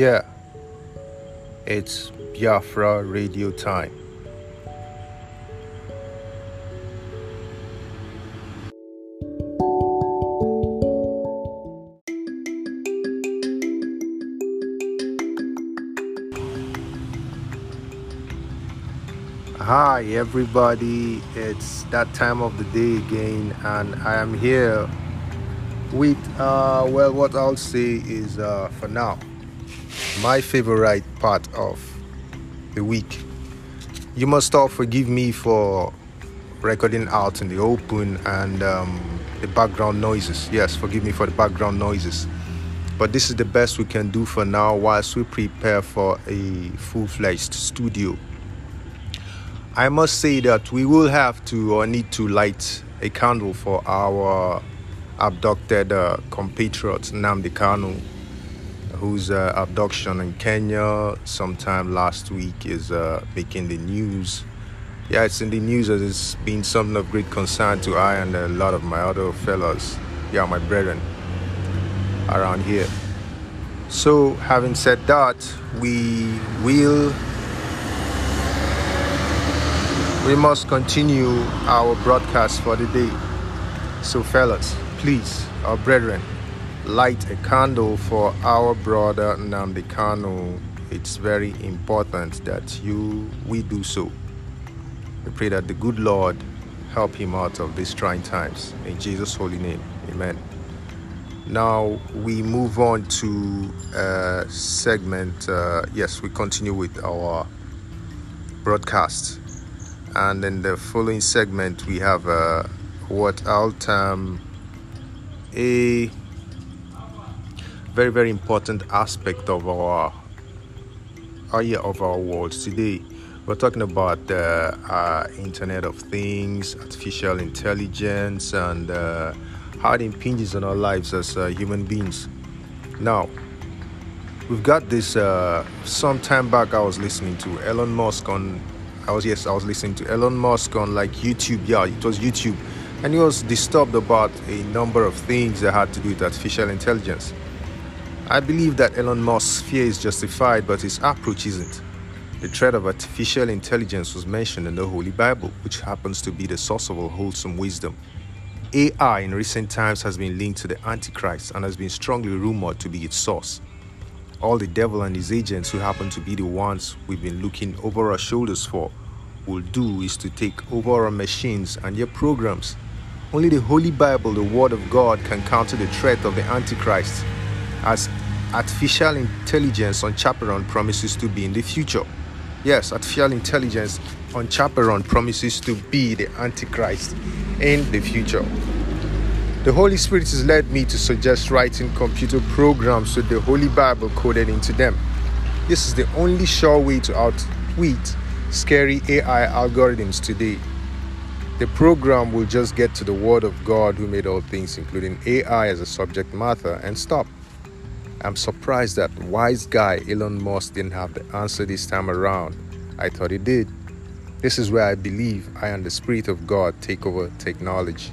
Yeah, it's Biafra radio time. Hi, everybody. It's that time of the day again, and I am here with, uh, well, what I'll say is uh, for now, my favorite part of the week. You must all forgive me for recording out in the open and um, the background noises. Yes, forgive me for the background noises. But this is the best we can do for now whilst we prepare for a full fledged studio. I must say that we will have to or need to light a candle for our abducted uh, compatriot Nnamdi Kanu, whose uh, abduction in Kenya sometime last week is uh, making the news. Yeah, it's in the news as it's been something of great concern to I and a lot of my other fellows, yeah, my brethren around here. So, having said that, we will we must continue our broadcast for the day. So, fellas, please, our brethren, light a candle for our brother Nnamdi. It's very important that you we do so. We pray that the good Lord help him out of these trying times. In Jesus' holy name, Amen. Now we move on to a segment. Uh, yes, we continue with our broadcast, and in the following segment we have uh, what I'll term a very very important aspect of our area of our world today. We're talking about the uh, Internet of Things, artificial intelligence, and uh, how it impinges on our lives as uh, human beings. Now, we've got this. Uh, some time back, I was listening to Elon Musk on. I was yes, I was listening to Elon Musk on like YouTube. Yeah, it was YouTube, and he was disturbed about a number of things that had to do with artificial intelligence. I believe that Elon Musk's fear is justified, but his approach isn't. The threat of artificial intelligence was mentioned in the Holy Bible, which happens to be the source of all wholesome wisdom. AI in recent times has been linked to the Antichrist and has been strongly rumored to be its source. All the devil and his agents, who happen to be the ones we've been looking over our shoulders for, will do is to take over our machines and their programs. Only the Holy Bible, the Word of God, can counter the threat of the Antichrist, as artificial intelligence on Chaperon promises to be in the future. Yes, artificial intelligence on Chaperon promises to be the Antichrist in the future. The Holy Spirit has led me to suggest writing computer programs with the Holy Bible coded into them. This is the only sure way to outwit scary AI algorithms today. The program will just get to the Word of God who made all things, including AI as a subject matter, and stop. I'm surprised that wise guy Elon Musk didn't have the answer this time around. I thought he did. This is where I believe I and the Spirit of God take over technology.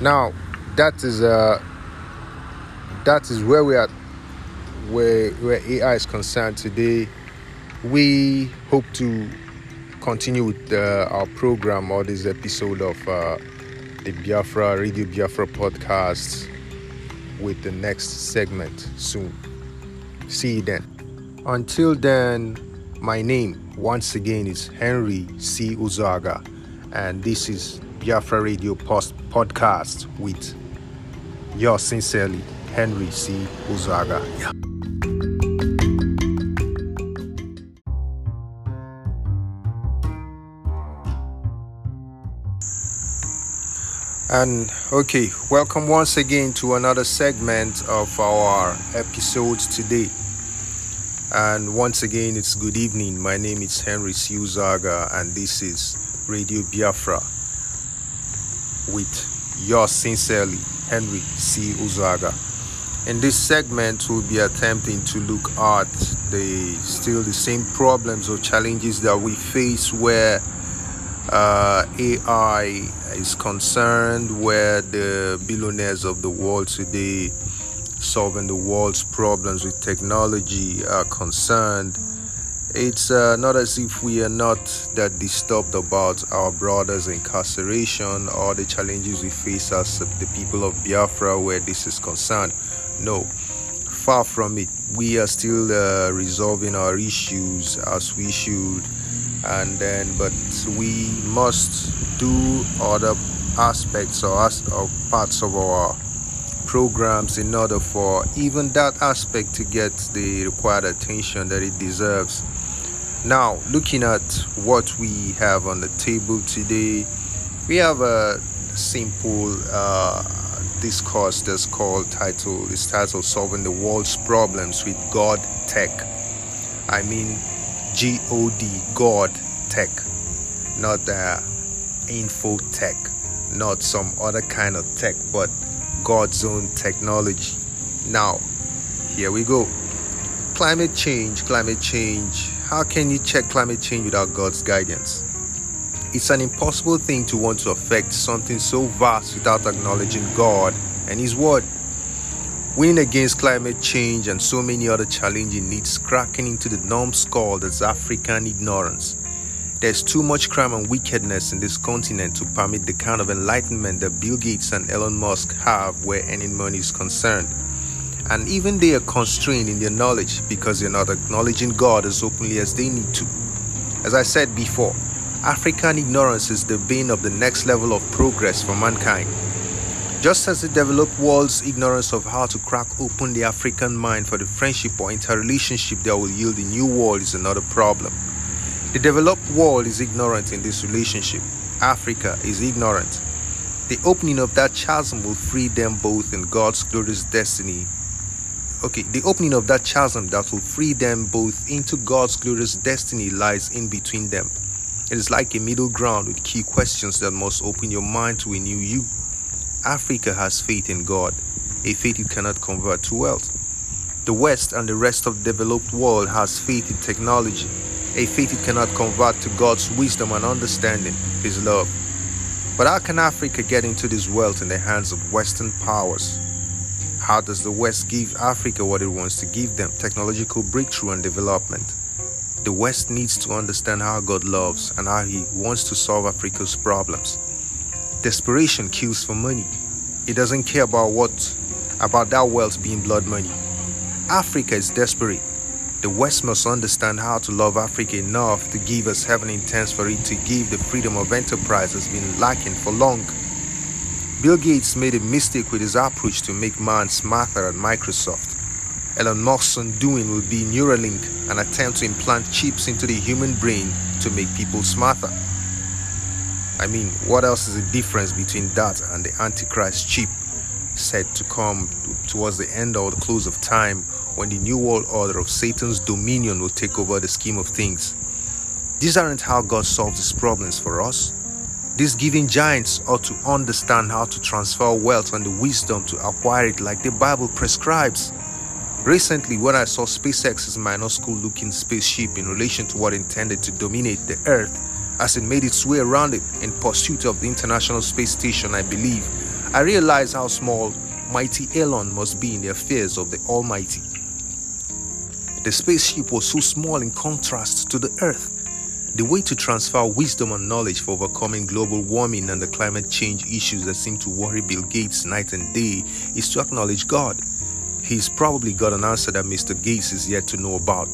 Now, that is uh, that is where we are, where where AI is concerned today. We hope to continue with uh, our program or this episode of uh, the Biafra Radio Biafra podcast with the next segment soon. See you then. Until then, my name once again is Henry C. Uzaga, and this is Biafra Radio Post Podcast with yours sincerely, Henry C. Uzaga. And okay, welcome once again to another segment of our episodes today. And once again, it's good evening. My name is Henry C. Uzaga, and this is Radio Biafra with yours sincerely, Henry C. Uzaga. In this segment, we'll be attempting to look at the still the same problems or challenges that we face where uh, AI is concerned, where the billionaires of the world today solving the world's problems with technology are concerned, it's uh, not as if we are not that disturbed about our brothers' incarceration or the challenges we face as the people of Biafra where this is concerned. No, far from it. We are still uh, resolving our issues as we should, and then, but we must do other aspects or, as, or parts of our programs in order for even that aspect to get the required attention that it deserves. Now, looking at what we have on the table today, we have a simple uh, discourse that's called title is titled Solving the World's Problems with God Tech. I mean G O D God Tech, not the info tech, not some other kind of tech, but God's own technology. Now, here we go. Climate change, climate change how can you check climate change without God's guidance? It's an impossible thing to want to affect something so vast without acknowledging God and His Word. Winning against climate change and so many other challenges needs cracking into the numbskull that's African ignorance. There's too much crime and wickedness in this continent to permit the kind of enlightenment that Bill Gates and Elon Musk have where any money is concerned and even they are constrained in their knowledge because they're not acknowledging God as openly as they need to. As I said before, African ignorance is the bane of the next level of progress for mankind. Just as the developed world's ignorance of how to crack open the African mind for the friendship or interrelationship that will yield a new world is another problem. The developed world is ignorant in this relationship. Africa is ignorant. The opening of that chasm will free them both in God's glorious destiny okay, the opening of that chasm that will free them both into God's glorious destiny lies in between them. It is like a middle ground with key questions that must open your mind to a new you. Africa has faith in God, a faith you cannot convert to wealth. The West and the rest of the developed world has faith in technology, a faith it cannot convert to God's wisdom and understanding, His love. But how can Africa get into this wealth in the hands of Western powers? How does the West give Africa what it wants to give them? Technological breakthrough and development. The West needs to understand how God loves and how He wants to solve Africa's problems. Desperation kills for money. It doesn't care about what, about that wealth being blood money. Africa is desperate. The West must understand how to love Africa enough to give us heaven intends for it to give the freedom of enterprise has been lacking for long. Bill Gates made a mistake with his approach to make man smarter at Microsoft. Elon Musk's undoing will be Neuralink, an attempt to implant chips into the human brain to make people smarter. I mean, what else is the difference between that and the Antichrist chip said to come towards the end or the close of time when the new world order of Satan's dominion will take over the scheme of things? These aren't how God solves his problems for us. These giving giants ought to understand how to transfer wealth and the wisdom to acquire it like the Bible prescribes. Recently, when I saw SpaceX's minuscule looking spaceship in relation to what intended to dominate the Earth as it made its way around it in pursuit of the International Space Station, I believe, I realized how small mighty Elon must be in the affairs of the Almighty. The spaceship was so small in contrast to the Earth the way to transfer wisdom and knowledge for overcoming global warming and the climate change issues that seem to worry Bill Gates night and day is to acknowledge God. He's probably got an answer that Mr. Gates is yet to know about.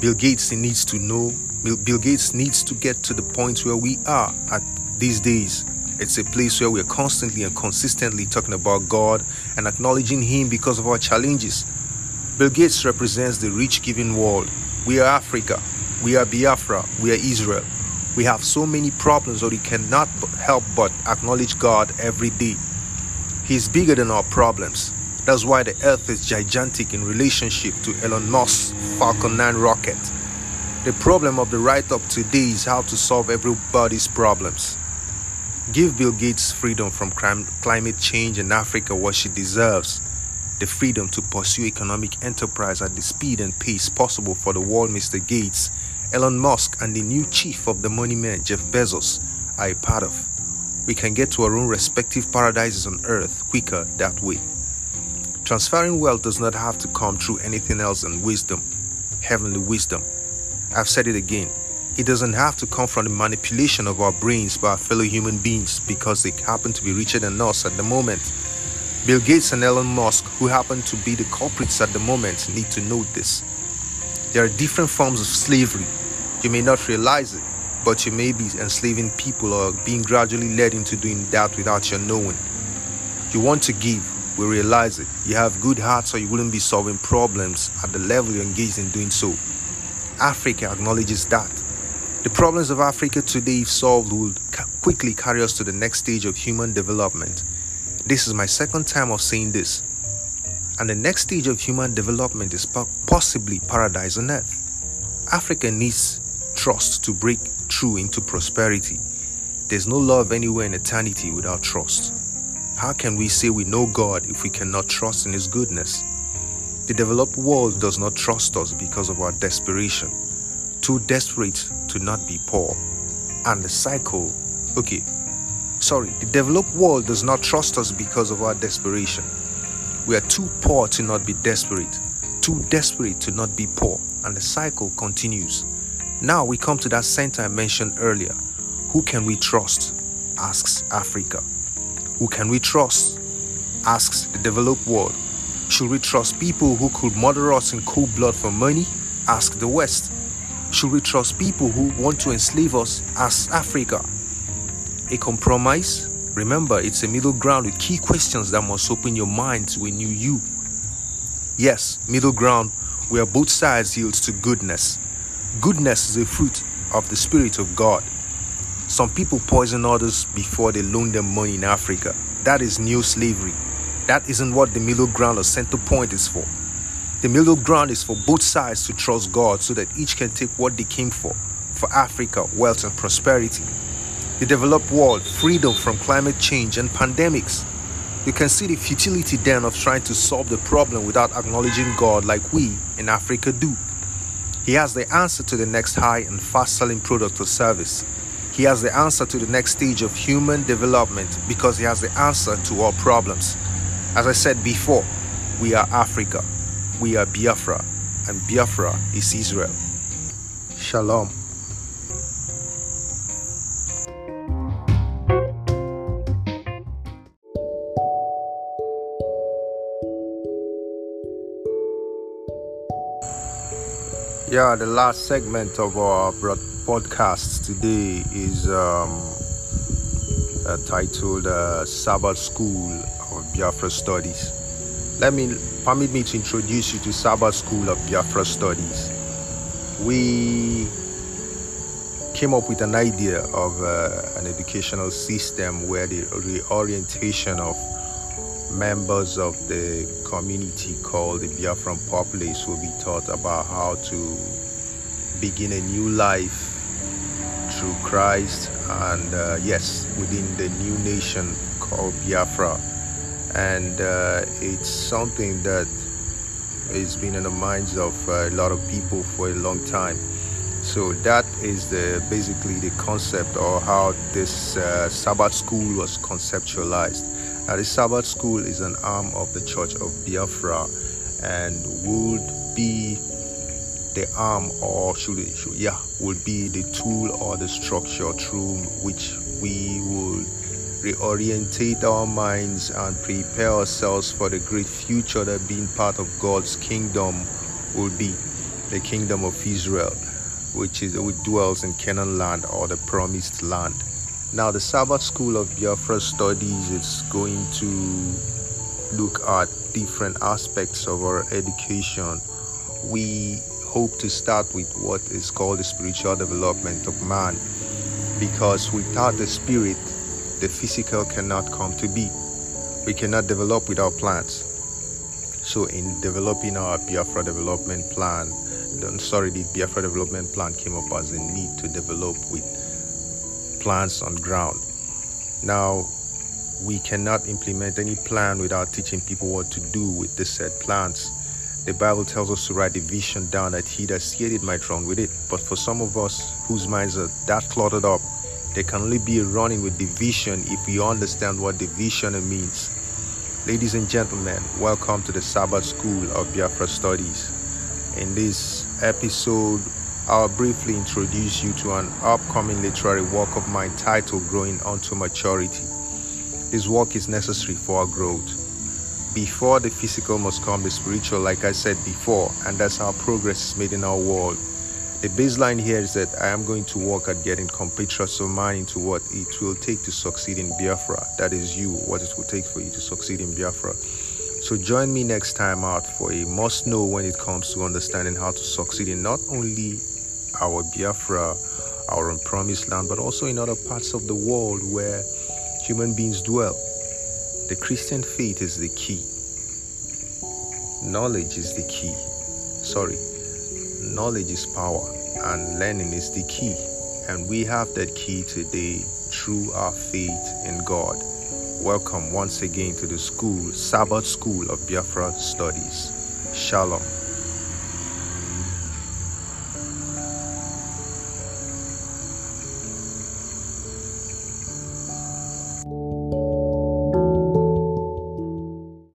Bill Gates needs to know, Bill Gates needs to get to the point where we are at these days. It's a place where we are constantly and consistently talking about God and acknowledging Him because of our challenges. Bill Gates represents the rich giving world. We are Africa. We are Biafra. We are Israel. We have so many problems that we cannot help but acknowledge God every day. He is bigger than our problems. That's why the earth is gigantic in relationship to Elon Musk's Falcon 9 rocket. The problem of the write up today is how to solve everybody's problems. Give Bill Gates freedom from climate change in Africa what she deserves the freedom to pursue economic enterprise at the speed and pace possible for the world Mr. Gates, Elon Musk, and the new chief of the money man, Jeff Bezos, are a part of. We can get to our own respective paradises on earth quicker that way. Transferring wealth does not have to come through anything else than wisdom, heavenly wisdom. I've said it again. It doesn't have to come from the manipulation of our brains by our fellow human beings because they happen to be richer than us at the moment. Bill Gates and Elon Musk, who happen to be the culprits at the moment, need to note this. There are different forms of slavery. You may not realize it, but you may be enslaving people or being gradually led into doing that without your knowing. You want to give, we realize it. You have good hearts, or you wouldn't be solving problems at the level you're engaged in doing so. Africa acknowledges that. The problems of Africa today, if solved, will quickly carry us to the next stage of human development. This is my second time of saying this. And the next stage of human development is possibly paradise on earth. Africa needs trust to break through into prosperity. There's no love anywhere in eternity without trust. How can we say we know God if we cannot trust in His goodness? The developed world does not trust us because of our desperation, too desperate to not be poor. And the cycle, okay, sorry, the developed world does not trust us because of our desperation. We are too poor to not be desperate, too desperate to not be poor, and the cycle continues. Now we come to that center I mentioned earlier. Who can we trust? asks Africa. Who can we trust? asks the developed world. Should we trust people who could murder us in cold blood for money? Ask the West. Should we trust people who want to enslave us? Ask Africa. A compromise? Remember, it's a middle ground with key questions that must open your mind to a new you. Yes, middle ground where both sides yield to goodness. Goodness is a fruit of the Spirit of God. Some people poison others before they loan them money in Africa. That is new slavery. That isn't what the middle ground or center point is for. The middle ground is for both sides to trust God so that each can take what they came for for Africa, wealth, and prosperity. The developed world, freedom from climate change and pandemics. You can see the futility then of trying to solve the problem without acknowledging God like we in Africa do. He has the answer to the next high and fast selling product or service. He has the answer to the next stage of human development because he has the answer to all problems. As I said before, we are Africa, we are Biafra, and Biafra is Israel. Shalom. Yeah, the last segment of our podcast today is um, uh, titled uh, Sabbath School of Biafra Studies. Let me permit me to introduce you to Sabbath School of Biafra Studies. We came up with an idea of uh, an educational system where the reorientation of members of the community called the Biafran populace will be taught about how to begin a new life through Christ and uh, yes, within the new nation called Biafra. And uh, it's something that has been in the minds of a lot of people for a long time. So that is the basically the concept or how this uh, Sabbath school was conceptualized. Now, the Sabbath School is an arm of the Church of Biafra and would be the arm, or should, it, should yeah, would be the tool or the structure through which we would reorientate our minds and prepare ourselves for the great future that being part of God's kingdom will be the kingdom of Israel, which is which dwells in Canaan land or the promised land. Now, the Sabbath School of Biafra Studies is going to look at different aspects of our education. We hope to start with what is called the spiritual development of man because without the spirit, the physical cannot come to be. We cannot develop without plants. So, in developing our Biafra development plan, sorry, the Biafra development plan came up as a need to develop with plants on ground. Now, we cannot implement any plan without teaching people what to do with the said plants. The Bible tells us to write the vision down that he that seeth it might run with it. But for some of us whose minds are that cluttered up, there can only be a running with the vision if we understand what the vision means. Ladies and gentlemen, welcome to the Sabbath School of Biafra Studies. In this episode, I'll briefly introduce you to an upcoming literary work of mine titled Growing Unto Maturity. This work is necessary for our growth. Before the physical must come the spiritual, like I said before, and that's how progress is made in our world. The baseline here is that I am going to work at getting trust of mine into what it will take to succeed in Biafra. That is you, what it will take for you to succeed in Biafra. So join me next time out for a must know when it comes to understanding how to succeed in not only our Biafra, our unpromised land, but also in other parts of the world where human beings dwell. The Christian faith is the key. Knowledge is the key. Sorry, knowledge is power and learning is the key. And we have that key today through our faith in God. Welcome once again to the school, Sabbath School of Biafra Studies. Shalom.